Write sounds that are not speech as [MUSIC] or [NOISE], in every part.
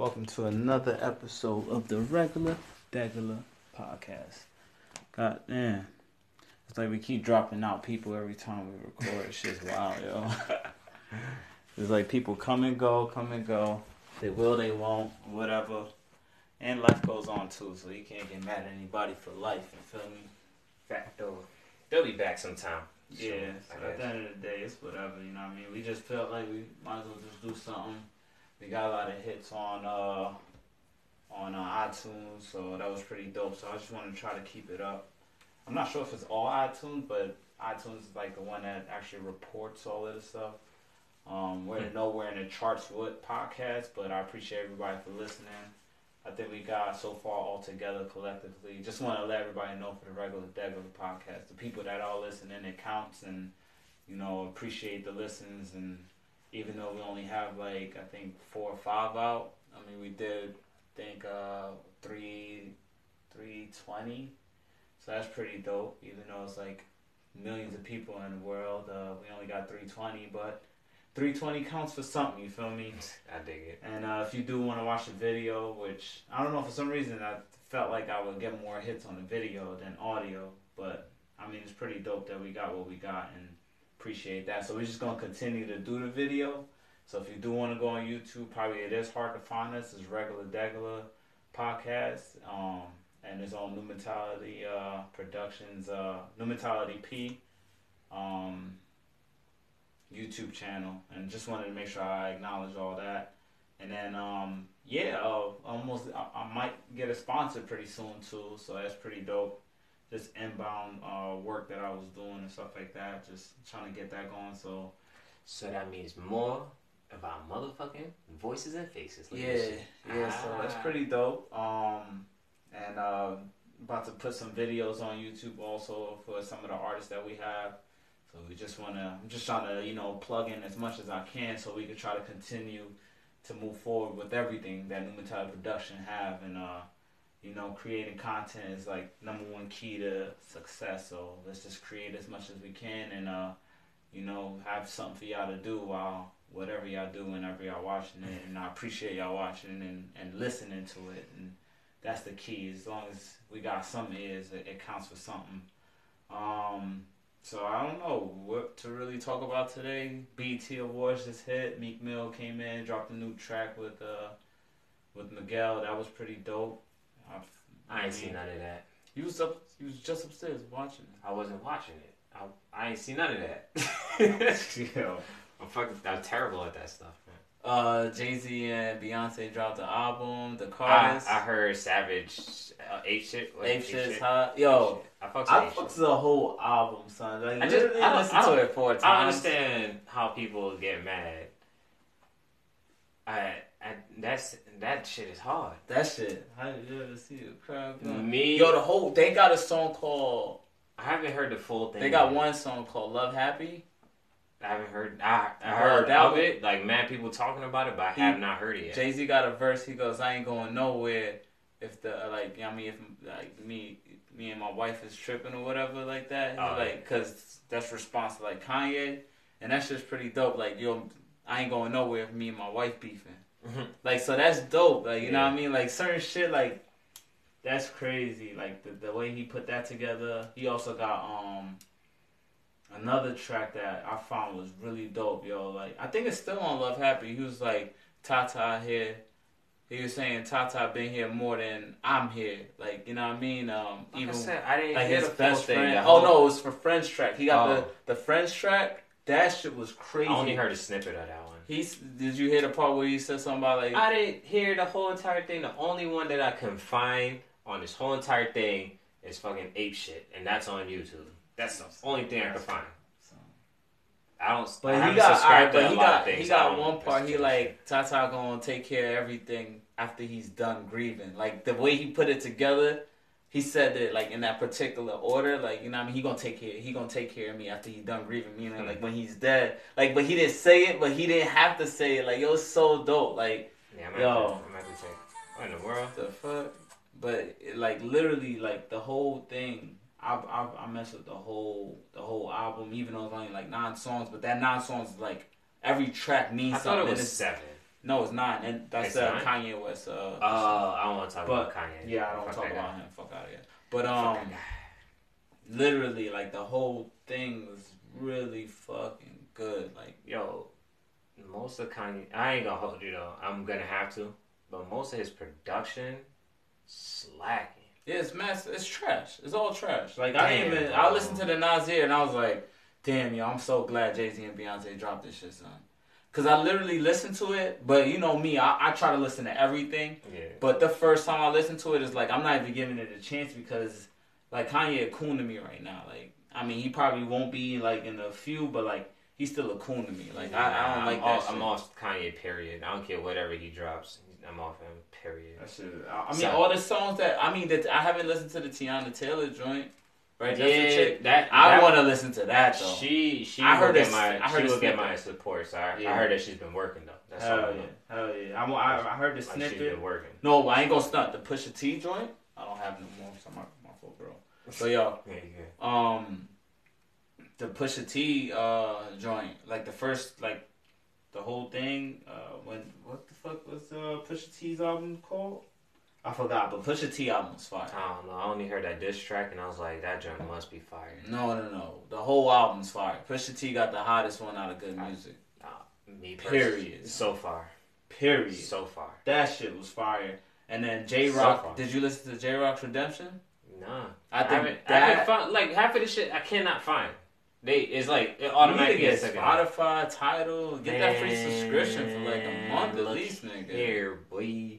Welcome to another episode of the regular Degular podcast. God damn. It's like we keep dropping out people every time we record. It's just wild, yo. [LAUGHS] it's like people come and go, come and go. They will, they won't, whatever. And life goes on too, so you can't get mad at anybody for life, you feel me? Facto. They'll be back sometime. Yeah, so at the end of the day, it's whatever, you know what I mean? We just felt like we might as well just do something. We got a lot of hits on uh on uh, iTunes, so that was pretty dope. So I just want to try to keep it up. I'm not sure if it's all iTunes, but iTunes is like the one that actually reports all of this stuff. Um, we're nowhere in the charts with podcasts, but I appreciate everybody for listening. I think we got so far all together collectively. Just want to let everybody know for the regular Degular podcast, the people that are listening, it counts, and you know appreciate the listens. And even though we only have like I think four or five out, I mean we did think uh three three twenty, so that's pretty dope. Even though it's like millions of people in the world, uh, we only got three twenty, but. 320 counts for something, you feel me? [LAUGHS] I dig it. And uh, if you do want to watch the video, which I don't know for some reason I felt like I would get more hits on the video than audio, but I mean it's pretty dope that we got what we got and appreciate that. So we're just gonna continue to do the video. So if you do want to go on YouTube, probably it is hard to find us. It's regular Degular podcast, um, and it's on New Mentality uh, Productions, uh, New Mentality P. Um, YouTube channel, and just wanted to make sure I acknowledge all that. And then, um, yeah, uh, almost I, I might get a sponsor pretty soon too, so that's pretty dope. Just inbound uh, work that I was doing and stuff like that, just trying to get that going. So So that means more of our motherfucking voices and faces. Look at yeah, this shit. yeah, so that's Ah. pretty dope. Um, and uh, about to put some videos on YouTube also for some of the artists that we have. So we just wanna, I'm just trying to, you know, plug in as much as I can so we can try to continue to move forward with everything that New Mentality Production have, and uh, you know, creating content is like number one key to success. So let's just create as much as we can, and uh, you know, have something for y'all to do while whatever y'all do whenever y'all watching it. And I appreciate y'all watching and, and listening to it. And that's the key. As long as we got some ears, it, it counts for something. Um, so I don't know what to really talk about today. BET Awards just hit. Meek Mill came in, dropped a new track with uh with Miguel. That was pretty dope. I've, I ain't seen none of that. He was up. He was just upstairs watching. I wasn't watching it. I, I ain't seen none of that. [LAUGHS] [LAUGHS] it. Yo. I'm fucking. I'm terrible at that stuff, man. Uh, Jay Z and Beyonce dropped the album. The I, Carters. I heard Savage uh, ape shit. What, Ape shit's shit? hot. Yo, shit. I fucks I ape fucked the whole album, son. Like, I I just- just I don't- listened I to don't- it four times. I understand how people get mad. I, I that's that shit is hard. that shit. How did you ever see the crowd? Me, Yo, the whole they got a song called. I haven't heard the full thing. They got yet. one song called "Love Happy." I haven't heard. I, I I heard heard that of it. Like mad people talking about it, but I He- have not heard it yet. Jay Z got a verse. He goes, "I ain't going nowhere if the like, you know what I mean, if like me, me and my wife is tripping or whatever like that. Oh, like, cause that's response to like Kanye, and that's just pretty dope. Like, yo, I ain't going nowhere if me and my wife beefing. Mhm. Like, so that's dope. Like, you know what I mean? Like certain shit, like that's crazy. Like the the way he put that together. He also got um. Another track that I found was really dope, yo. Like I think it's still on Love Happy. He was like, Tata here. He was saying Tata been here more than I'm here. Like, you know what I mean? Um Like even I said, I didn't like hear his the best full thing. friend. Oh whole- no, it was for French track. He got Oh. the the French track. That shit was crazy. I only heard a snippet of that one. He's did you hear the part where he said something about like I didn't hear the whole entire thing. The only one that I can find on this whole entire thing is fucking ape shit, and that's on YouTube. That's the only thing I can find. So- I don't. But I he got, subscribed alright, to but he got, things. he got one part. He like Tata gonna take care of everything after he's done grieving. Like the way he put it together, he said that like in that particular order. Like you know, what I mean, he gonna take care. He gonna take care of me after he done grieving. Meaning Hmm. like when he's dead. Like, but he didn't say it. But he didn't have to say it. Like it was so dope. Like Yeah, I'm Yo. Yo. To, I'm to check. What in the world? the fuck. But it, like literally, like the whole thing. I, I I messed with the whole the whole album, even though it's only like nine songs. But that nine songs is like every track means I something. thought it was seven. No, it's not. and that's uh? Kanye West. Uh, Oh, I don't want to talk But, about Kanye. yeah, I don't Fuck talk about guy. him. Fuck out of here. But um, literally, like the whole thing was really fucking good. Like, Yo, most of Kanye, I ain't gonna hold you though. I'm gonna have to, but most of his production slacking. yeah, it's mess. It's trash. It's all trash. Like I didn't Damn, even. I listened to the Nasir and I was like, damn, yo, I'm so glad Jay Z and Beyonce dropped this shit, son. Cause I literally listened to it, but you know me, I, I try to listen to everything. Yeah. But the first time I listened to it, it's like I'm not even giving it a chance because like Kanye a coon to me right now. Like I mean, he probably won't be like in the few, but like he's still a coon to me. Like I, I don't Nah, like I'm that. shit. I'm off Kanye. Period. I don't care whatever he drops. I'm off him. Period. That shit. I I mean, So- all the songs that I mean that I haven't listened to the Teyana Taylor joint. Right, yeah, that I want to listen to that though. She she I heard this- my I heard she will get my support. So I, Yeah. I heard that she's been working though. That's all. I Hell yeah, hell yeah. I, I, I heard the Like she's snippet. been working. No, I ain't gonna stunt the Pusha T joint. I don't have no more. So my my fault, bro. So yo, [LAUGHS] Yeah, yeah. um the push T uh joint, like the first like the whole thing, uh when what the fuck was uh Pusha T's album called? I forgot, but Pusha T album was fire. I don't know. I only heard that diss track and I was like, that joint must be fire. No, no, no. The whole album's fire. Pusha T got the hottest one out of G.O.O.D. Music. Uh, me Period. So far, Period. so far. That shit was fire. And then Jay Rock, far. did you listen to Jay Rock's Redemption? Nah, I I think haven't. I that- haven't found like half of the shit. I cannot find. They it's like it You need to automatically get gets second. Spotify, Tidal, get that free subscription for like a month at least, nigga. Here, boy.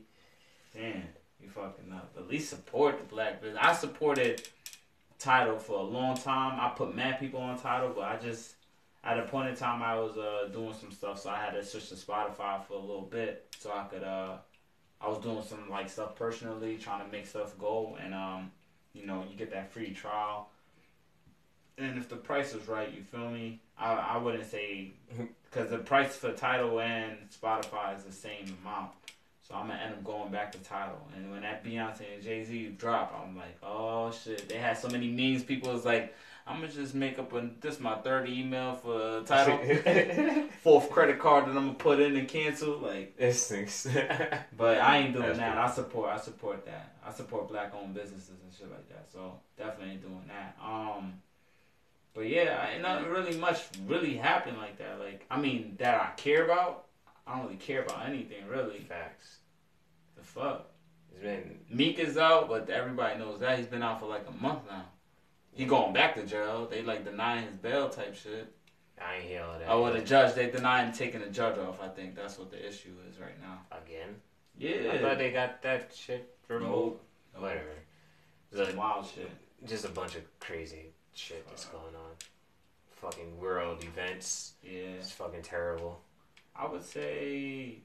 Damn, you fucking up. At least support the black business. I supported Tidal for a long time. I put mad people on Tidal, but I just at a point in time I was uh, doing some stuff, so I had to switch to Spotify for a little bit, so I could. Uh, I was doing some like stuff personally, trying to make stuff go, and um, you know, you get that free trial. And if the price is right, you feel me? I I wouldn't say [LAUGHS] because the price for Tidal and Spotify is the same amount. So I'm gonna end up going back to Tidal. And when that Beyonce and Jay Z drop, I'm like, oh shit. They had so many memes. People was like, I'm gonna just make up a this my third email for Tidal, [LAUGHS] [LAUGHS] fourth credit card that I'm gonna put in and cancel. Like, this [LAUGHS] but I ain't doing That's that. cool. I support. I support that. I support black owned businesses and shit like that. So definitely ain't doing that. Um. But yeah, ain't nothing really much really happened like that. Like, I mean, that I care about. I don't really care about anything really. Facts. The fuck. It's been Meek is out, but everybody knows that he's been out for like a month now. He going back to jail. They like denying his bail type shit. I ain't hear all that. Oh, well, the judge they denying taking the judge off. I think that's what the issue is right now. again. Yeah, I thought they got that shit removed. Whatever. It's Some wild shit. just a bunch of crazy shit that's going on. Fucking world events. Yeah, It's fucking terrible. I would say.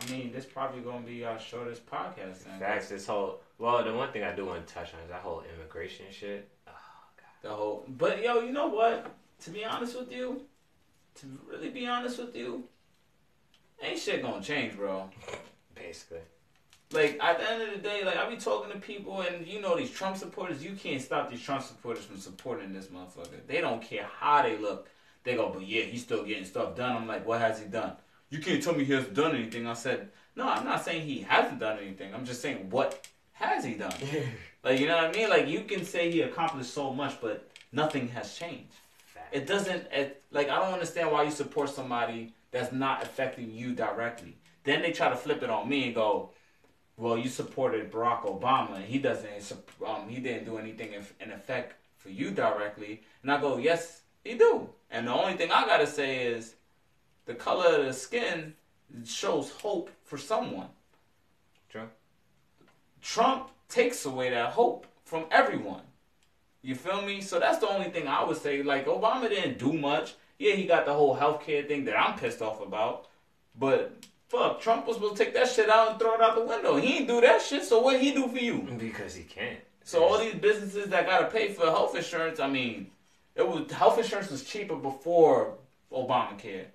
I mean, this probably gonna be our shortest podcast. Then. Facts. This whole well, the one thing I do want to touch on is that whole immigration shit. Oh god. The whole, but yo, you know what? To be honest with you, to really be honest with you, ain't shit gonna change, bro. [LAUGHS] Basically. Like at the end of the day, like I be talking to people, and you know these Trump supporters. You can't stop these Trump supporters from supporting this motherfucker. They don't care how they look. They go, but yeah, he's still getting stuff done. I'm like, what has he done? You can't tell me he hasn't done anything. I said, no, I'm not saying he hasn't done anything. I'm just saying, what has he done? Like you know what I mean? Like you can say he accomplished so much, but nothing has changed. Facts. It doesn't. It, like I don't understand why you support somebody that's not affecting you directly. Then they try to flip it on me and go, "Well, you supported Barack Obama, and he doesn't. Um, he didn't do anything in, in effect for you directly." And I go, "Yes, he do." And the only thing I gotta say is, the color of the skin shows hope for someone. True. Trump takes away that hope from everyone. You feel me? So that's the only thing I would say. Like Obama didn't do much. Yeah, he got the whole healthcare thing that I'm pissed off about. But fuck, Trump was supposed to take that shit out and throw it out the window. He ain't do that shit. So what he do for you? Because he can't. So all these businesses that gotta pay for health insurance, I mean, it was health insurance was cheaper before Obamacare.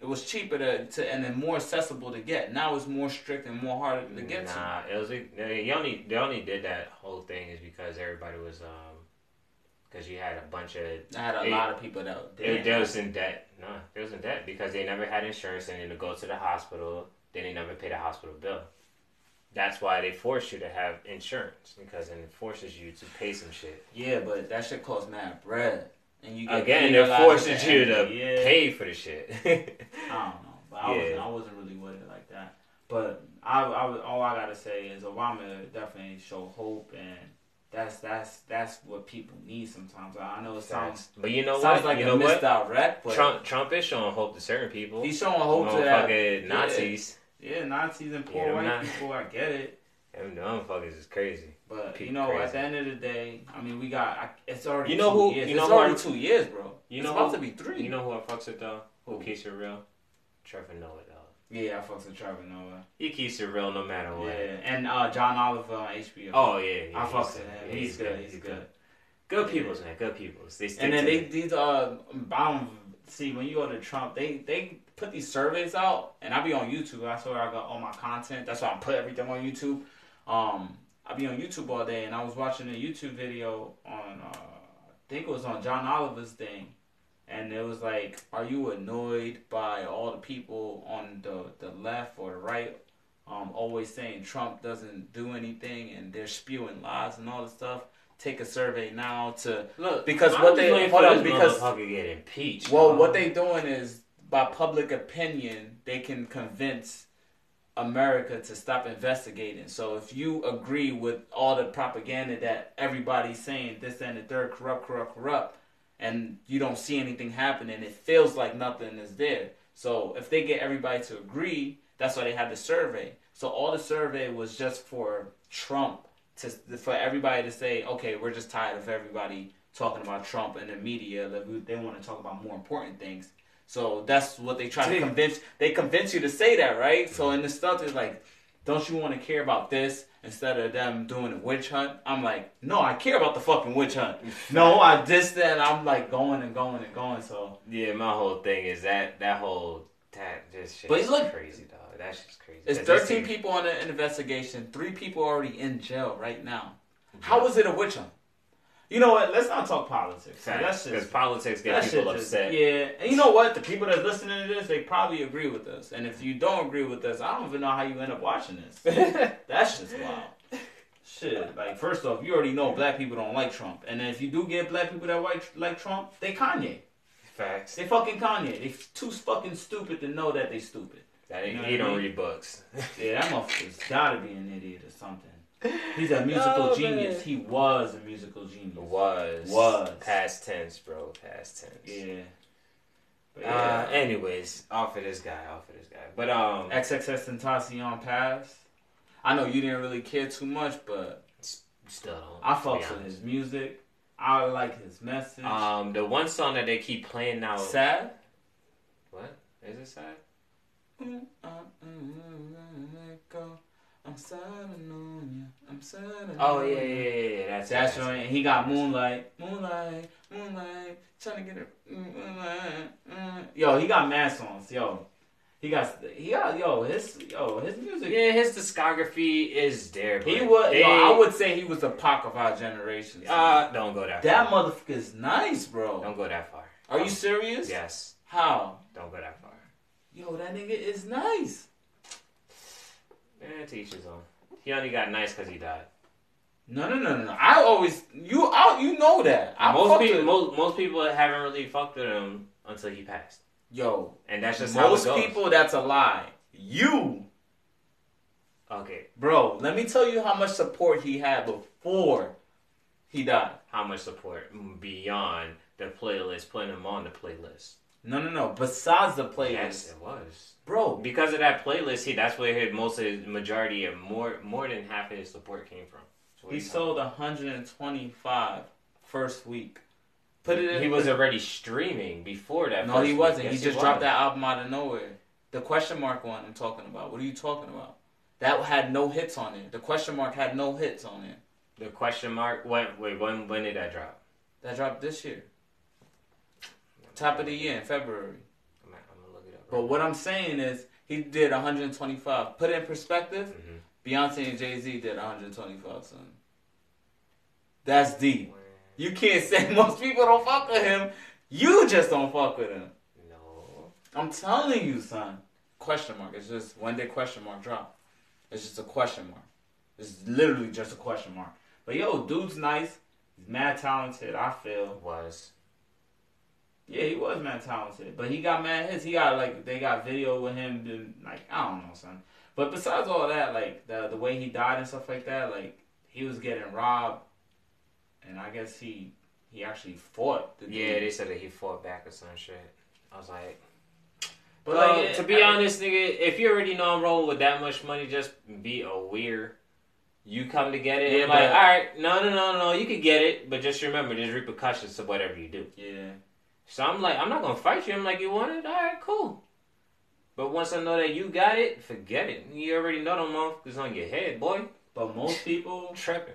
It was cheaper to, to and then more accessible to get. Now it's more strict and more harder to get to. Nah, it was they only they only did that whole thing is because everybody was um because you had a bunch of I had a It- lot of people that they, they was in debt No, they was in debt because they never had insurance and then to go to the hospital, then they never paid a hospital bill. That's why they force you to have insurance because it forces you to pay some shit. Yeah, but that shit costs mad bread. And you get Again, they're forcing you to yeah. pay for the shit. I [LAUGHS] don't know, but I Yeah. wasn't. I wasn't really with it like that. But I, I, all I gotta say is Obama definitely showed hope, and that's that's that's what people need sometimes. I know it sounds but you know sounds what? like you a know what? misdirect, but Trump Trump is showing hope to certain people. he's showing hope to that. Motherfucking yeah. Yeah, Nazis and poor Yeah, white not- people. I get it. Them motherfuckers is crazy. But People you know, crazy. at the end of the day, I mean, we got. I, it's already. You know two who- Years. you know it's already I- two years, bro. You it's know about who- to be three. You know who I fucks with though? Who Who? keeps it real? Trevor Noah though. Yeah, I fucks with Trevor Noah. He keeps it real no matter what. Yeah, and uh, John Oliver on HBO. Oh yeah, yeah I fucks with him. Yeah, He's, good. He's, good. Good peoples, man. Good peoples. They stick And then they it. these uh bound see when you go to Trump, they they put these surveys out, and I be on YouTube. That's where I got all my content. That's why I put everything on YouTube. Um, I be on YouTube all day, and I was watching a YouTube video on uh, I think it was on John Oliver's thing, and it was like, are you annoyed by all the people on the the left or the right? Um, always saying Trump doesn't do anything and they're spewing lies and all this stuff. Take a survey now to Look, because I'm what they- hold on, because- motherfucker get impeached. Well, what they doing is by public opinion, they can convince America to stop investigating. So if you agree with all the propaganda that everybody's saying, this and the third, corrupt, corrupt, corrupt, and you don't see anything happening, it feels like nothing is there. So if they get everybody to agree, that's why they had the survey. So all the survey was just for Trump to for everybody to say, okay, we're just tired of everybody talking about Trump in the media. We- They want to talk about more important things. So that's what they try to convince. They convince you to say that, right? So in the stuff is like, don't you want to care about this instead of them doing a witch hunt? I'm like, no, I care about the fucking witch hunt. [LAUGHS] no, I this that. I'm like going and going and going. So Yeah, my whole thing is that that whole that just shit But crazy, dog. That's just crazy. it's 'Cause this 13 people on an investigation. Three people already in jail right now. How was it a witch hunt? You know what? Let's not talk politics. That's Because just politics get people just- upset. yeah, and you know what? The people that's listening to this, they probably agree with us. And if you don't agree with us, I don't even know how you end up watching this. [LAUGHS] That's just wild. Shit, like first off, you already know black people don't like Trump, and then if you do get black people that like like Trump, they Kanye. Facts. They fucking Kanye. They too fucking stupid to know that they stupid. That You know he don't mean? read books. [LAUGHS] Yeah, that motherfucker's gotta be an idiot or something. He's a musical Oh, genius. man. He was a musical genius. Was Was. past tense, bro. Past tense. Yeah. But Uh, anyways, off of this guy, off of this guy. But um, XXX Tentacion passed. I know you didn't really care too much, but still don't. I to be fucks with his music. I like his message. Um, the one song that they keep playing now. Sad. What is it? Sad? Mm, mm, mm, let go. I'm sad on you. I'm sad on Oh yeah, yeah, yeah. yeah. That's That's it. right. And he got Moonlight. Moonlight. Moonlight. Trying to get it. Moonlight. mm. Yo, he got mad songs. Yo. He got, he got, yo, his, yo, his music. Yeah, his discography is there. He but was, They, yo, I would say he was the Pac of our generation. son. Uh, don't go that. Far. That far. motherfucker's nice, bro. Don't go that far. Are you serious? Yes. How? Don't go that far. Yo, that nigga is nice. Eh, to each his own. He only got nice because he died. No, no, no, no, no. I always, you, I, you know that. I most people, most, most people haven't really fucked with him until he passed, Yo, and that's just most how it goes. people, that's a lie. You, Okay, bro, let me tell you how much support he had before he died. how much support beyond the playlist, putting him on the playlist? No, no, no. Besides the playlist, Yes, it was. bro. Because of that playlist, he that's where his most of his majority of more more than half of his support came from. He sold 125 first week. Put it in. He was already streaming before that. No, he wasn't. Yes, he just was. dropped that album out of nowhere. The question mark one I'm talking about. What are you talking about? That had no hits on it. The question mark had no hits on it. The question mark. When, wait, when when did that drop? That dropped this year. Top of the year in February. I'm, gonna- I'm gonna look it up. But what I'm saying is he did 125. Put it in perspective, Mhm. Beyonce and Jay Z did 125, son. That's deep. You can't say [LAUGHS] most people don't fuck with him. You just don't fuck with him. No, I'm telling you, son. Question mark. It's just when did question mark drop? It's just a question mark. It's literally just a question mark. But yo, dude's nice. He's mad talented. I feel. Was Yeah, he was mad talented, but he got mad hits. He got like they got video with him, doing, like I don't know, son. But besides all that, like the the way he died and stuff like that, like he was getting robbed, and I guess he he actually fought. The dude. yeah. They said that he fought back or some shit. I was like, but like to be I- honest, nigga, if you already know I'm rolling with that much money, just be aware. You come to get it. Yeah, I'm like, all right, no, no, no, no, you can get it, but just remember, there's repercussions to whatever you do. yeah, So I'm like, I'm not gonna fight you. I'm like, you want it? All right, cool. But once I know that you got it, forget it. You already know them motherfuckers on your head, boy. but most people, [LAUGHS] Tripping.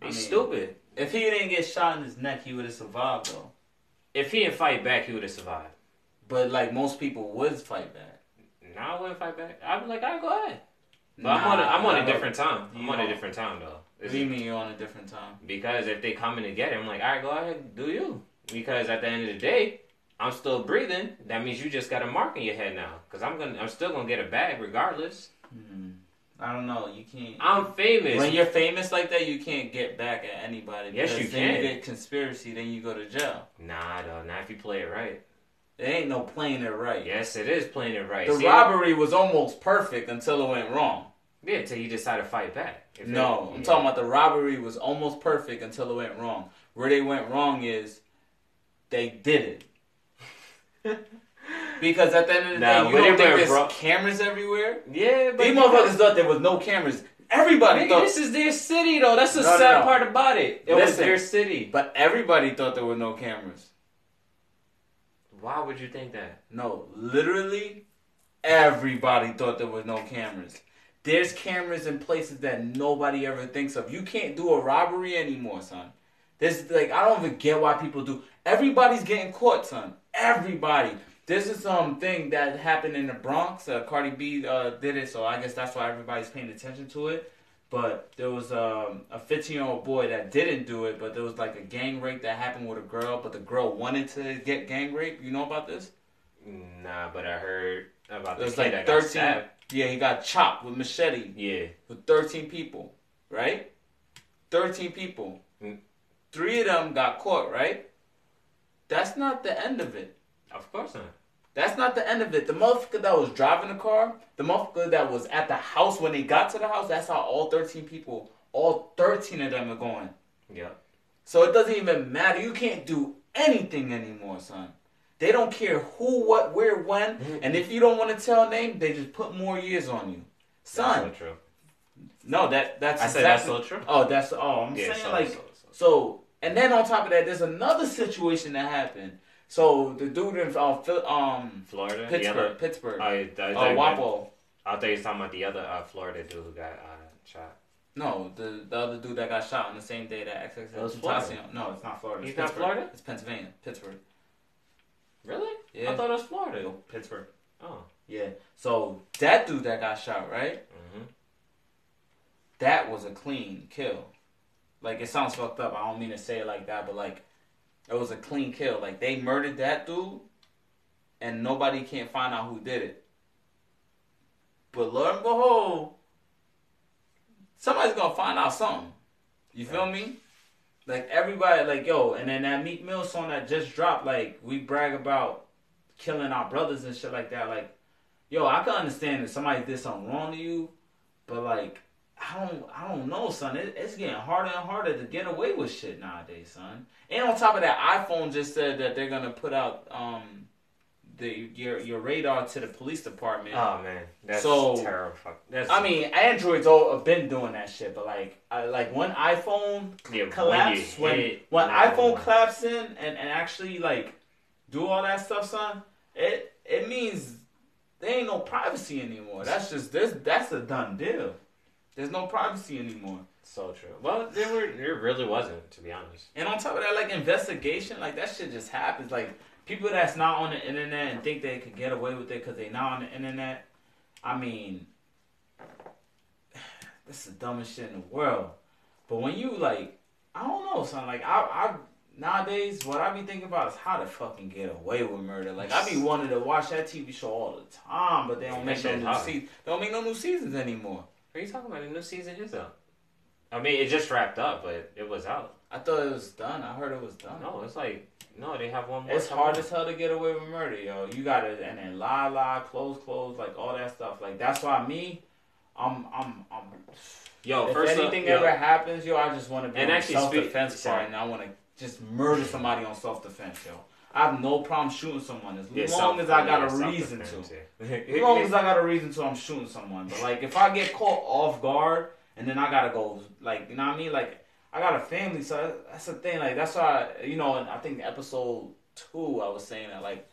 They I mean- stupid. if he didn't get shot in his neck, he would have survived though. If he didn't fight back, he would have survived. But like most people would fight back. Now I wouldn't fight back. I'd be like, right, go ahead. But I'm on a, I'm on a different time. I'm on a different time though. What do you mean you're on a different time? Because if they coming to get it, I'm like, all right, go ahead, do you. Because at the end of the day, I'm still breathing. That means you just got a mark in your head now. Because I'm gonna, I'm still gonna get a bag regardless. Hmm. I don't know. You can't. I'm famous. When you're famous like that, you can't get back at anybody. Yes, you can. You get conspiracy, then you go to jail. Nah, though, not if you play it right. There ain't no playing it right. Yes, it is playing it right. The See? robbery was almost perfect until it went wrong. Yeah, until you decide to fight back. If it- No, I'm yeah. talking about the robbery was almost perfect until it went wrong. Where they went wrong is they did it. because at the end of the Nah, day, you don't think there's wrong. cameras everywhere. Yeah, but These motherfuckers thought there was no cameras. Everybody Nigga, thought, this is their city though. That's the No, no, sad no. part about it. It was their city. but everybody thought there were no cameras. Why would you think that? No, literally, everybody thought there was no cameras. There's cameras in places that nobody ever thinks of. You can't do a robbery anymore, son. This like I don't even get why people do. Everybody's getting caught, son. Everybody. This is some thing that happened in the Bronx. Uh, Cardi B uh, did it, so I guess that's why everybody's paying attention to it. But there was um, a 15 year old boy that didn't do it, but there was like a gang rape that happened with a girl, but the girl wanted to get gang rape. You know about this? Nah, but I heard about this. It was like that 13. stabbed. Yeah, he got chopped with machete Yeah, with 13 people, right? 13 people. Mm. Three of them got caught, right? That's not the end of it. of course not. That's not the end of it. The motherfucker that was driving the car, the motherfucker that was at the house when they got to the house, that's how all 13 people, all 13 of them are going. Yeah. So it doesn't even matter. You can't do anything anymore, son. They don't care who, what, where, when. Mm-hmm. And if you don't want to tell a name, they just put more years on you. Son, That's so true. no, that that's I said that's exactly- so true. Oh, that's oh, I'm Yeah, saying so, like so, so. so, and then on top of that, there's another situation that happened. So the dude in uh, Phil- um Florida. Pittsburgh, other- Pittsburgh, I, I, uh, I, Wapo. I thought you were talking about the other uh, Florida dude who got uh, shot. No, the the other dude that got shot on the same day that XXX That was Florida. Tentacion- No, it's not Florida. He's it's not Florida? It's Pennsylvania, Pittsburgh. Really? Yeah. I thought it was Florida. Yo, Pittsburgh. Oh. Yeah. So that dude that got shot, right? hmm That was a clean kill. Like it sounds fucked up. I don't mean to say it like that, but like it was a clean kill. Like they murdered that dude, and nobody can't find out who did it. But lo and behold, somebody's gonna find out something. You feel me? Like everybody, like yo, and then that Meek Mill song that just dropped, like we brag about killing our brothers and shit like that. Like, yo, I can understand if somebody did something wrong to you, but like, I don't, I don't know, son. It, it's getting harder and harder to get away with shit nowadays, son. And on top of that, iPhone just said that they're gonna put out um the your your radar to the police department. Oh man, that's So- terrible. That's I mean, Androids all have been doing that shit, but like, I, like when iPhone yeah, collapse, when, when when iPhone collapse in and, and actually like do all that stuff, son, it it means there ain't no privacy anymore. That's just this that's a done deal. There's no privacy anymore. So true. Well, there were there really wasn't, to be honest. And on top of that, like investigation, like that shit just happens. Like people that's not on the internet and think they could get away with it because they're not on the internet. I mean, [SIGHS] this is the dumbest shit in the world. But when you like, I don't know, son. Like I, I nowadays, what I be thinking about is how to fucking get away with murder. Like I be wanting to watch that TV show all the time, but they don't make no new seasons. Don't make no new seasons anymore. What are you talking about? The new season is out. I mean, it just wrapped up, but it was out. I thought it was done. I heard it was done. No, it's like no, they have one more. It's hard out. as hell to get away with murder, yo. You gotta and then lie, lie, close, close, like all that stuff. Like that's why me, I'm, I'm, I'm. Yo, if first anything up, yo, ever happens, yo, I just want to be And on actually self defense part, and I want to just murder somebody on self defense, yo. I have no problem shooting someone as yeah, long as I got yeah, a reason to. As long as I got a reason to, I'm shooting someone. But like, if I get caught off guard and then I gotta go, like, you know what I mean? Like, I got a family, so that's the thing. Like, that's why, you know, and I think episode two, I was saying that, like,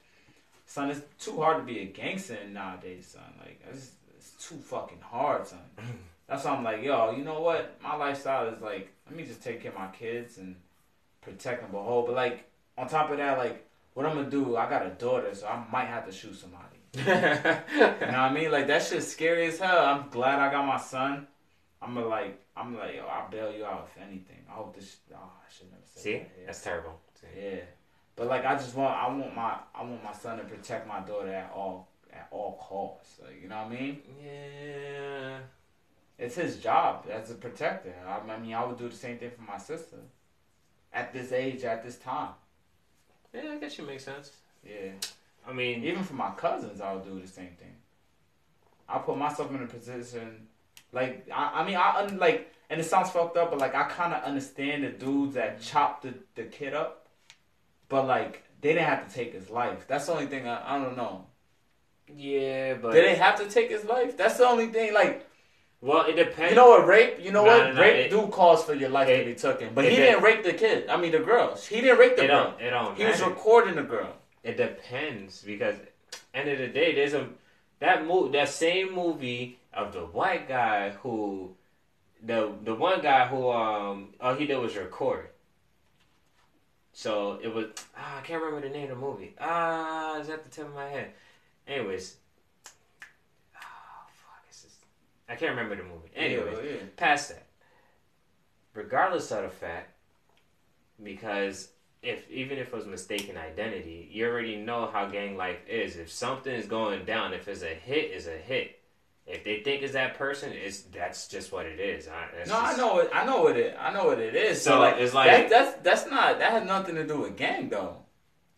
son, it's too hard to be a gangster nowadays, son. Like, it's, it's too fucking hard, son. [LAUGHS] That's why I'm like, yo, you know what? My lifestyle is like, let me just take care of my kids and protect them, behold. But like, on top of that, like, what I'm gonna do? I got a daughter, so I might have to shoot somebody. [LAUGHS] You know what I mean? Like that shit's scary as hell. I'm glad I got my son. I'm gonna like, I'm like, yo, I'll bail you out if anything. I hope this. Oh, I should never say See, that. Yeah. that's terrible. See? yeah. But like, I just want, I want my, I want my son to protect my daughter at all, at all costs. Like, you know what I mean? Yeah. It's his job as a protector. I, I mean, I would do the same thing for my sister. At this age, at this time. Yeah, I guess you make sense. Yeah. I mean, Even for my cousins, I'll do the same thing. I put myself in a position, like I, I mean, I un, like, and it sounds fucked up, but like I kind of understand the dudes that chopped the, the kid up, but like they didn't have to take his life. That's the only thing I, I don't know. yeah, but They Did they have to take his life? That's the only thing. Like well, it depends. you know what, rape. You know Nah, what, nah, rape it- do cause for your life it- to be taken, but he did- didn't rape the kid. I mean the girl. He didn't rape the it girl. don't. It don't. He was recording the girl. It depends because end of the day, there's a that move that same movie of the white guy who the the one guy who um all he did was record. So it was ah, I can't remember the name of the movie. Ah, it's at the tip of my head. Anyways, ah, fuck, it's just, I can't remember the movie. Anyway, yeah, yeah. past that. Regardless of the fact, because if even if it was mistaken identity, you already know how gang life is. If something is going down, if it's a hit, it's a hit. If they think it's that person, it's that's just what it is. I, No, I know it. I know what it. I know what it is. So, So, like, it's like- that, that's that's not that has nothing to do with gang though.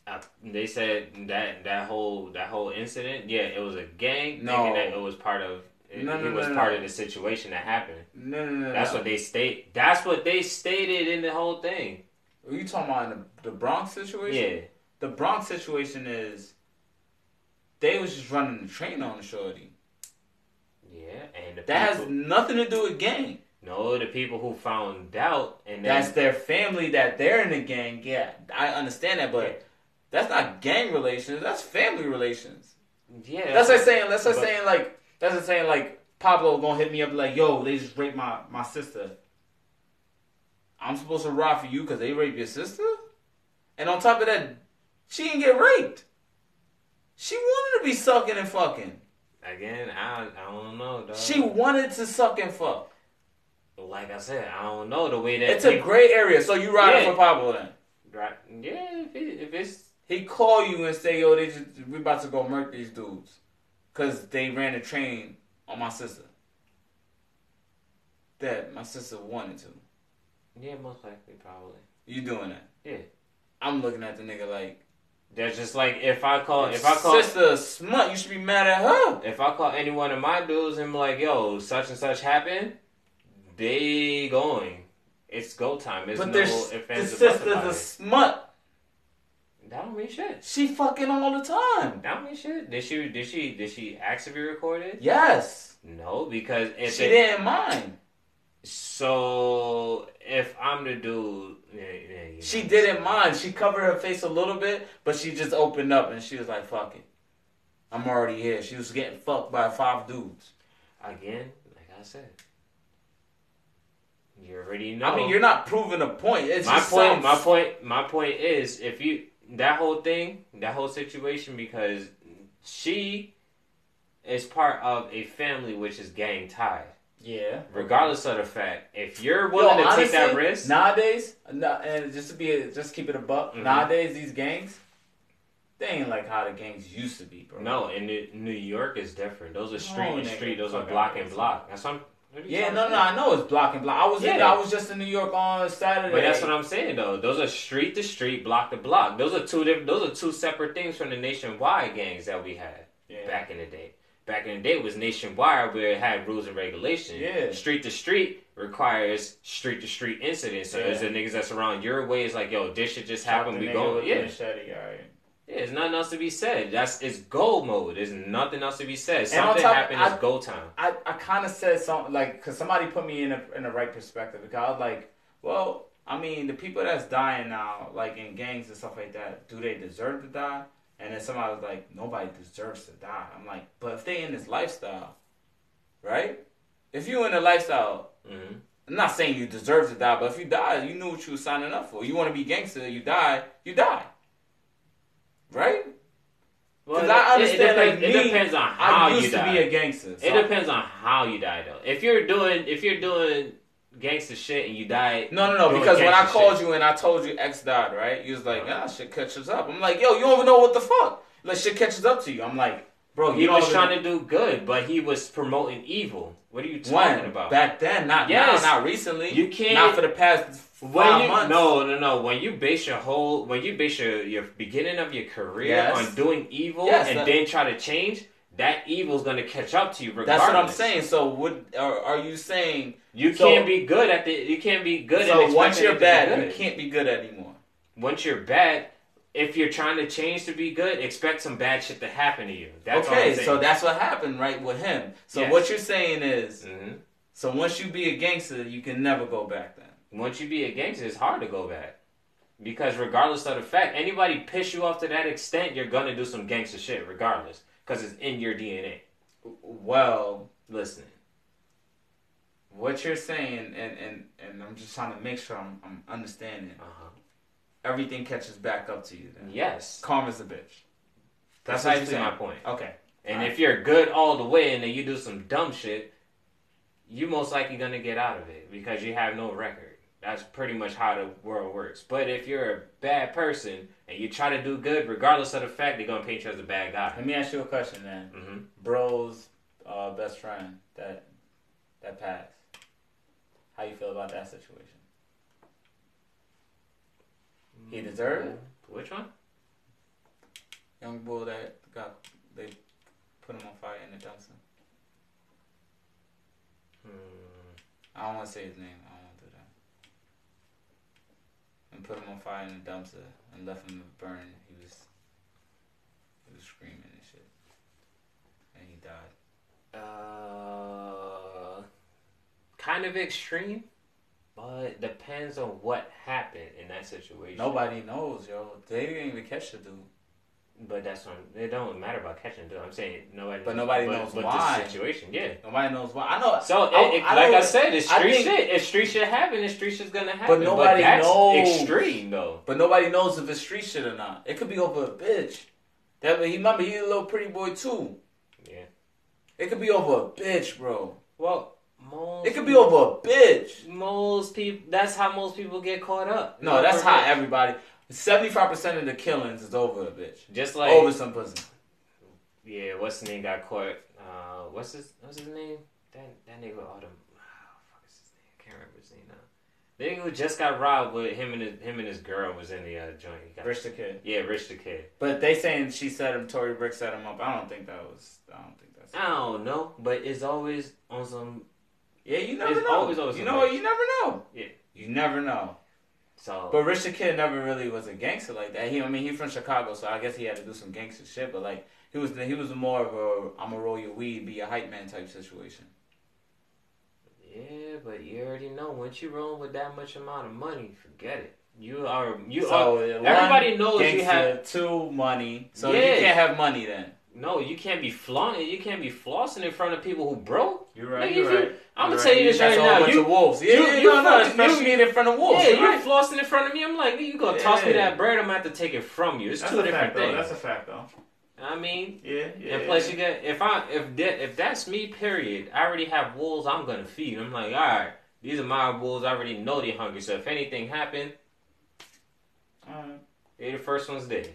Uh, they said that that whole that whole incident, yeah, it was a gang No. thinking that it was part of. It, No, he was no, part no. of the situation that happened. No, no, no. That's no. what they state. That's what they stated in the whole thing. Are you talking about in the, the Bronx situation? Yeah. The Bronx situation is they was just running the train on the shorty. Yeah, and the That people, has nothing to do with gang. no the people who found out and then, That's their family that they're in the gang. Yeah, I understand that, but Yeah. that's not gang relations. That's family relations. yeah That's like saying. That's like but- saying like. That's like saying like Pablo gonna hit me up like, yo, they just raped my my sister. I'm supposed to ride for you because they raped your sister, and on top of that, she didn't get raped. She wanted to be sucking and fucking. again. I I don't know. Dog. She wanted to suck and fuck. like I said, I don't know the way that It's a gray area. So you riding Yeah. for Pablo then? Right. Yeah, if, it, if it's He call you and say, yo, they just we about to go murk these dudes, cause they ran a train on my sister. That my sister wanted to. yeah, most likely probably. You doing that? Yeah. I'm looking at the nigga like That's just like if I call if I call sister a smut, you should be mad at her. if I call any one of my dudes and be like, yo, such and such happened, they going. It's go time. It's but no there's if the ands, or buts sister's a smut. That don't mean shit. She fucking all the time. That don't mean shit. Did she did she did she actively record it? Yes. No, because if she it, didn't mind. so if I'm the dude, yeah, yeah, She didn't mind. She covered her face a little bit, but she just opened up and she was like, fuck it. I'm already here. She was getting fucked by five dudes. Again, like I said, you already know. I mean, you're not proving a point. It's my just point. My point. My point is, if you that whole thing, that whole situation, because she is part of a family which is gang tied. Yeah. Regardless of the fact, if you're willing Yo, to take that risk, Nowadays, and just to be a, just keep it a buck. Mhm. Nowadays, these gangs, they ain't like how the gangs used to be, bro. no, in New- York is different. Those are street No, and street. Those are block and block. That's what I'm. What are you Yeah, no, no. I know it's block and block. I was in, Yeah. I was just in New York on Saturday. But that's what I'm saying though. Those are street to street, block to block. Those are two different. Those are two separate things from the nationwide gangs that we had yeah. back in the day. Back in the day it was nationwide where it had rules and regulations. Yeah. Street to street requires street to street incidents. So there's Yeah. the niggas that's around your way. It's like, yo, this shit just Shot happened. the We go, yeah. machete, all right. Yeah, there's nothing else to be said. That's it's go mode. There's nothing else to be said. Something top- happened. I- it's go time. I, I kind of said something like because somebody put me in a in the right perspective because I was like, well, I mean, the people that's dying now, like in gangs and stuff like that, do they deserve to die? And then somebody was like, nobody deserves to die. I'm like, but if they in this lifestyle, right? If you in a lifestyle, hmm I'm not saying you deserve to die, but if you die, you knew what you were signing up for. You want to be gangster, you die, you die, right? Well, 'Cause it, I it understand, depends, like, it me, depends on how I used you to die. be a gangster. It depends on how you die though. If you're doing if you're doing gangster shit and you die No, no, no. Because when I called shit- you and I told you X died, right? You was like, Uh-huh. ah, shit catches up. I'm like, yo, you don't even know what the fuck. Like, shit catches up to you. I'm like, bro, you he was trying to do good, but he was promoting evil. What are you talking when about? back then, not Yes. now, not recently. You can't- Not for the past when you months. no no no when you base your whole when you base your your beginning of your career Yes. on doing evil Yes, and that- then try to change that evil's gonna catch up to you regardless. That's what I'm saying. So, would are, are you saying? You So- can't be good at the you can't be good so once you're to bad, you can't be good anymore. once you're bad, if you're trying to change to be good, expect some bad shit to happen to you. That's okay, I'm so that's what happened, right, with him. So Yes. what you're saying is, hmm so once you be a gangster, you can never go back then. Once you be a gangster, it's hard to go back. Because regardless of the fact, anybody piss you off to that extent, you're gonna do some gangster shit regardless. Because it's in your DNA. Well, Listen. what you're saying, and, and, and I'm just trying to make sure I'm, I'm understanding. Uh-huh. Everything catches back up to you then. Yes. Karma's a bitch. That's you're my point. Okay. And Alright. if you're good all the way and then you do some dumb shit, you most likely gonna get out of it because you have no record. That's pretty much how the world works. But if you're a bad person and you try to do good, regardless of the fact, they're gonna paint you as a bad guy. Let me ask you a question then. hmm Bro's uh, best friend that that passed. How you feel about that situation? He deserved it? Which one? Young bull that got they put him on fire in the dumpster. Hmm. I don't want to say his name. I don't want to do that. And put him on fire in the dumpster and left him burn. He was he was screaming and shit, and he died. Uh, kind of extreme, but depends on what happened in that situation. Nobody knows, yo. They didn't even catch the dude. But that's on. It don't matter about catching. Dude. I'm saying nobody. But nobody knows but why. the situation. Yeah. Nobody knows why. I know. So, I- it, I like I don't- said, it's street think- shit. If street shit happen, then street shit's gonna happen. But nobody that's knows. extreme though. But nobody knows if it's street shit or not. It could be over a bitch. That he remember he a little pretty boy too. Yeah. It could be over a bitch, bro. Well, most. It could be over a bitch. Most people. That's how most people get caught up. No, that's how everybody. Seventy five percent of the killings is over a bitch. Just like over some pussy. Yeah, what's his name got caught? Uh, what's his what's his name? That that nigga with all them. Oh, fuck is his name? I can't remember his name now. The nigga who just got robbed with him and his him and his girl was in the uh, joint. He got, Rich the kid. Yeah, Rich the kid. But they saying she set him. Tori Brixx set him up. I don't think that was. I don't think that's. I don't know, but it's always on some. Yeah, you never It's know. always over you know what? You never know. Yeah. You never know. So, But Rich the Kid never really was a gangster like that. He, I mean, he's from Chicago, so I guess he had to do some gangster shit. But like, he was he was more of a I'm gonna roll your weed, be a hype man type situation. yeah, but you already know once you roll with that much amount of money, forget it. You are you are. So uh, everybody knows you have- two money. So Yeah. you can't have money then. No, you can't be flaunting. You can't be flossing in front of people who broke. You're right, you're right. I'm You're gonna tell you this right now. You, wolves. Yeah, you- yeah, you no, no, especially you- in front of wolves. yeah, you're right. flossing in front of me. I'm like, you gonna toss me that bread? I'm gonna have to take it from you. It's That's two different fact, though. That's a fact, though. I mean, Yeah, yeah. and plus you get if I if that if that's me, period. I already have wolves. I'm gonna feed. I'm like, all right, these are my wolves. I already know they're hungry. So if anything happened, Alright. they the first ones there.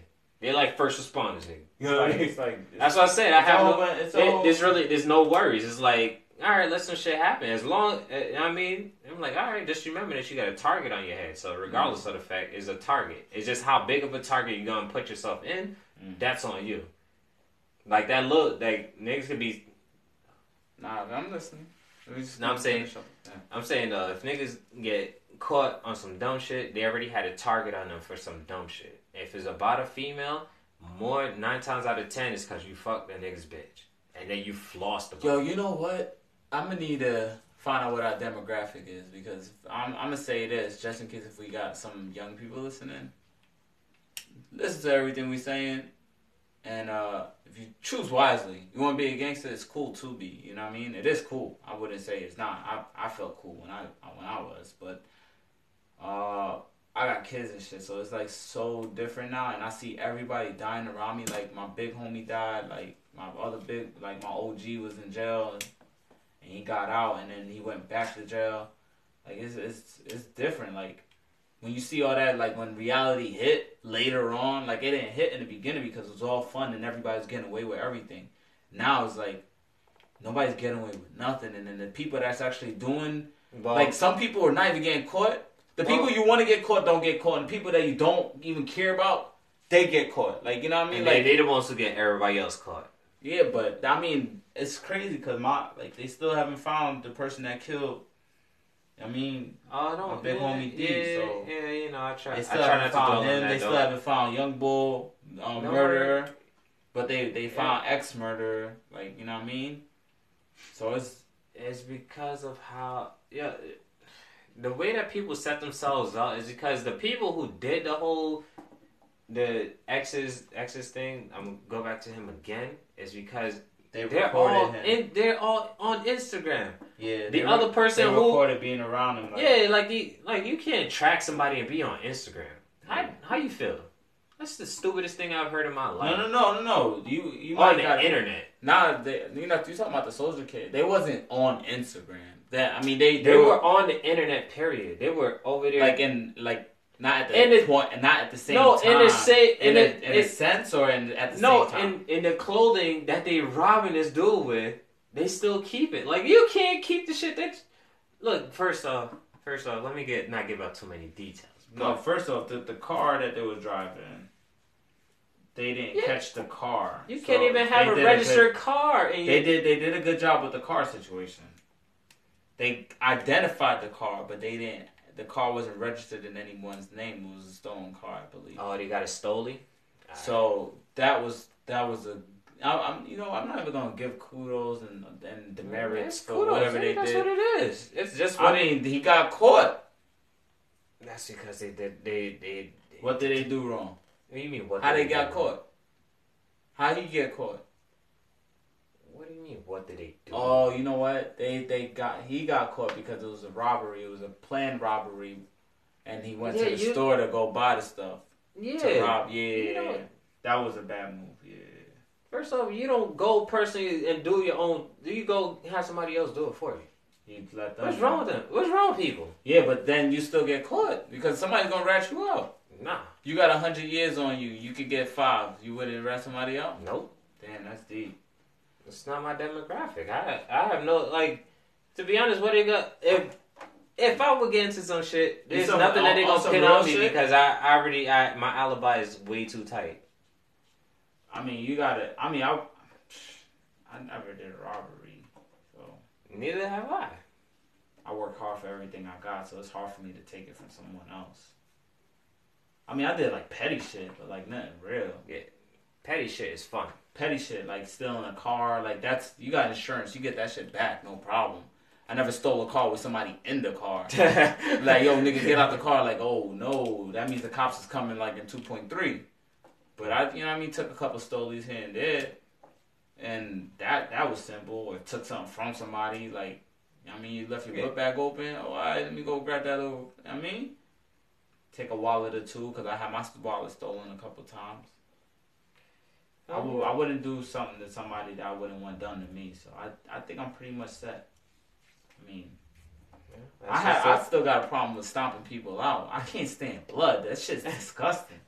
They're like first responders. Nigga. You know what I mean? it's like That's what I said. I it's have all no. about- it's there- all- there's really there's no worries. It's like all right, let some shit happen. As long, uh, I mean, I'm like, all right, just remember that you got a target on your head. So regardless of the fact, it's a target. It's just how big of a target you're gonna put yourself in. Mm. That's on you. Like that look, like niggas could be. Nah, I'm listening. Let me just No, I'm saying- finish. Yeah. I'm saying though, if niggas get caught on some dumb shit, they already had a target on them for some dumb shit. If it's about a female, more nine times out of ten is because you fucked that nigga's bitch, and then you flossed the. Yo, you know what? I'm gonna need to find out what our demographic is because I'm, I'm gonna say this just in case if we got some young people listening. Listen to everything we saying, and uh, if you choose wisely, you want to be a gangster. It's cool to be. You know what I mean? It is cool. I wouldn't say it's not. I I felt cool when I when I was, but uh, I got kids and shit, so it's like so different now, and I see everybody dying around me. Like my big homie died. Like my other big, like my OG was in jail, and, and he got out, and then he went back to jail. Like it's it's it's different. Like when you see all that, like when reality hit later on, like it didn't hit in the beginning because it was all fun and everybody's getting away with everything. Now it's like nobody's getting away with nothing, and then the people that's actually doing Well, like some people are not even getting caught. The people Well- you want to get caught don't get caught, and the people that you don't even care about, they get caught. Like you know what I mean? Like they, they the ones who get everybody else caught. yeah, but I mean it's crazy because my like they still haven't found the person that killed. I mean, Oh no, My big yeah, homie D, Yeah, so- yeah, you know, I try. they I still try haven't found him. They still haven't found Young Bull, um, No, murderer, but they they Yeah. found ex murderer. Like you know what I mean? So it's It's because of how yeah, the way that people set themselves up is because the people who did the whole the exes exes thing. I'm gonna go back to him again. Is because they they're all him. in, they're all on Instagram. yeah, The other re- person they who recorded being around him. Like, yeah, like the like you can't track somebody and be on Instagram. How how you feel? That's the stupidest thing I've heard in my life. No, no, no, no, no. You you on might the got internet. Nah, they, you know, you talking about the soldier kid. They wasn't on Instagram. That I mean, they They were on the internet. Period. They were over there. like in like not at the In the- point, not at the same No, time. in the same in, in a, the- in a sense or in at the no, same time. in in the clothing that they robbing this dude with, they still keep it. Like you can't keep the shit that. Look, first off, first off, let me get not give out too many details. no, first off, the the car that they were driving, they didn't Yeah. catch the car. You So can't even have they a did registered car, and good- they did they did a good job with the car situation. They identified the car, but they didn't. The car wasn't registered in anyone's name. It was a stolen car, I believe. oh, they got a stoley. So that was that was a. I, I'm you know I'm not even gonna give kudos and and demerits It's for kudos, whatever they that's did. what it is. It's just what I mean he got caught. That's because they did. They, they, they What did they do wrong? What do you mean? What? How did they got caught? How he get caught? What do you mean? What did they do? Oh, you know what? They they got he got caught because it was a robbery. It was a planned robbery, and he went Yeah, to the you- store to go buy the stuff yeah. to rob. Yeah, You know- that was a bad move. Yeah. First off, you don't go personally and do your own. Do you go have somebody else do it for you? He let them. What's wrong with them? What's wrong with people? Yeah, but then you still get caught because somebody's gonna rat you out. Nah, You got a hundred years on you. You could get five. You wouldn't rat somebody out. nope. Damn, that's deep. It's not my demographic. I I have no like. To be honest, what they got if. If I would get into some shit, there's some- nothing that they on- on gonna pin on me shit? because I, I already I my alibi is way too tight. I mean, you gotta. I mean, I. I never did a robbery, so Neither have I. I work hard for everything I got. So it's hard for me to take it from someone else. I mean, I did like petty shit, but like nothing real. Yeah, petty shit is fun. Petty shit, like stealing a car, like that's you got insurance. You get that shit back, no problem. I never stole a car with somebody in the car. [LAUGHS] like yo nigga get out the car like oh no that means the cops is coming like in 2.3 but i you know what i mean took a couple stolies here and there and that that was simple or took something from somebody like you know what i mean you left your Yeah. book bag open oh all right let me go grab that little i mean take a wallet or two because i had my wallet stolen a couple times I would I wouldn't do something to somebody that I wouldn't want done to me. So I I think I'm pretty much set. I mean, Yeah, I have, I still got a problem with stomping people out. I can't stand blood. That shit's [LAUGHS] disgusting.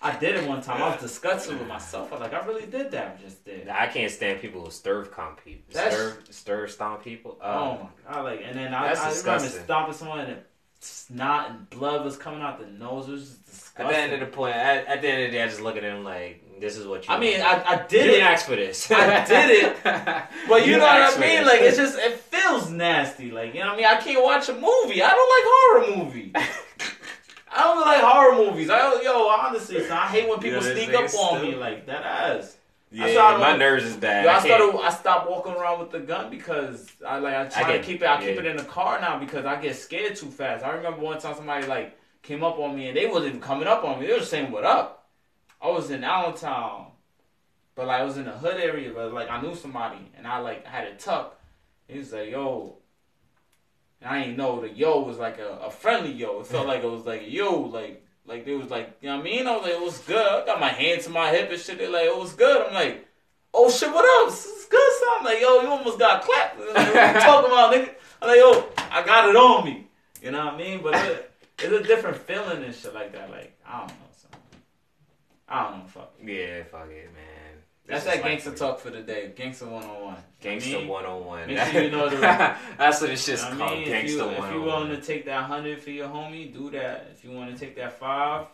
I did it one time. I was disgusted with myself. I was like, I really did that. I just did. I can't stand people who stir comp people. That's- Stir, stir stomp people. Oh Uh, my god! Like, and then I, That's I remember stomping someone and snot and blood was coming out the nose. It was disgusting. At the end of the point, at, at the end of the day, I just look at him like, "This is what you." I mean. I, I you did didn't it, ask for this. I did it, [LAUGHS] but you, know what I mean. Like, it's just it feels nasty. Like, you know what I mean? I can't watch a movie. I don't like horror movies. [LAUGHS] I don't like horror movies. I yo, honestly, son, I hate when people sneak up on me like that ass. yeah, started my nerves is bad. Yo, I I started. I stopped walking around with the gun because I like. I try get- to keep it. I keep it in the car now because I get scared too fast. I remember one time somebody like came up on me and they wasn't even coming up on me. They were saying what up. I was in Allentown, but like I was in the hood area, but like I knew somebody and I like had a tuck. He was like, "Yo." And I didn't know the yo was like a, a friendly yo. It felt [LAUGHS] like it was like yo, like like they was like, you know what I mean? I was like, it was good. I got my hand to my hip and shit. They like, it was good. I'm like, oh shit, what up? It's good, son. I'm like, yo, you almost got clapped. Like, what you [LAUGHS] talking about, nigga? I'm like, yo, I got it on me. You know what I mean? But it, it's a different feeling and shit like that. Like, I don't know. I don't know, fuck. Yeah, fuck it, man. That's This is that life gangster talk for the day. Gangster 101. Gangsta I mean, one on one. make sure you know the- [LAUGHS] That's what it's just I called. mean, if, Gangsta you, one if you willing to take that hundred for your homie, do that. If you want to take that five,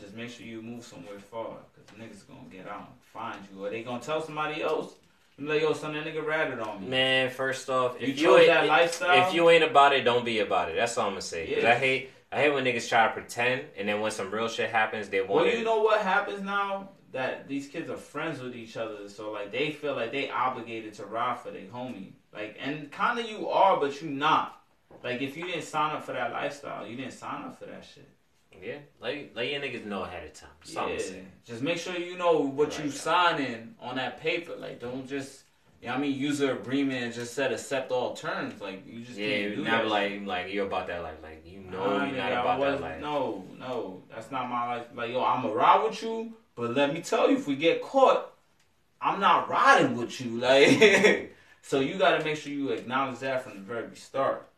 just make sure you move somewhere far, cause niggas gonna get out and find you, or they gonna tell somebody else. You like, yo, son, that nigga ratted on me. Man, first off, you if you, chose ain't, that lifestyle. if you ain't about it, don't be about it. That's all I'm gonna say. 'Cause Yeah. I hate, I hate when niggas try to pretend, and then when some real shit happens, they want well, you know what happens now that these kids are friends with each other, so like they feel like they obligated to ride for their homie, like, and kind of you are, but you not. Like, if you didn't sign up for that lifestyle, you didn't sign up for that shit. yeah, let let your niggas know ahead of time. That's Yeah, just make sure you know what you Right. signing on that paper. Like, don't just, I mean, user agreement and just said accept all terms. Like, you just Yeah, can't do never that. like like you're about that life. Like you know you're not about that life. No, no, that's not my life. Like, yo, I'm going to ride with you, but let me tell you, if we get caught, I'm not riding with you. [LAUGHS] Like, [LAUGHS] so you got to make sure you acknowledge that from the very start.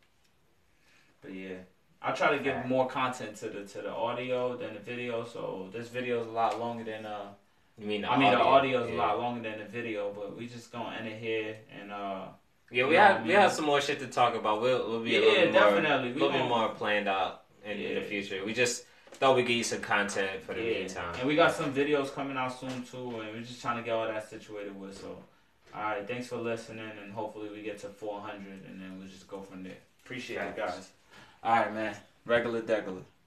But yeah. I try to give more content to the to the audio than the video, so this video is a lot longer than uh You mean the I mean, the audio? is yeah. a lot longer than the video, but we just gonna end it here and uh. Yeah, we have I we have some more shit to talk about. We'll we'll be a little bit more, definitely. a little more planned out in, in the future. We just thought we'd give you some content for the yeah. meantime. And we got some videos coming out soon too, and we're just trying to get all that situated with. So, all right, thanks for listening, and hopefully we get to 400, and then we'll just go from there. Appreciate it, guys. All right, man. Regular degular.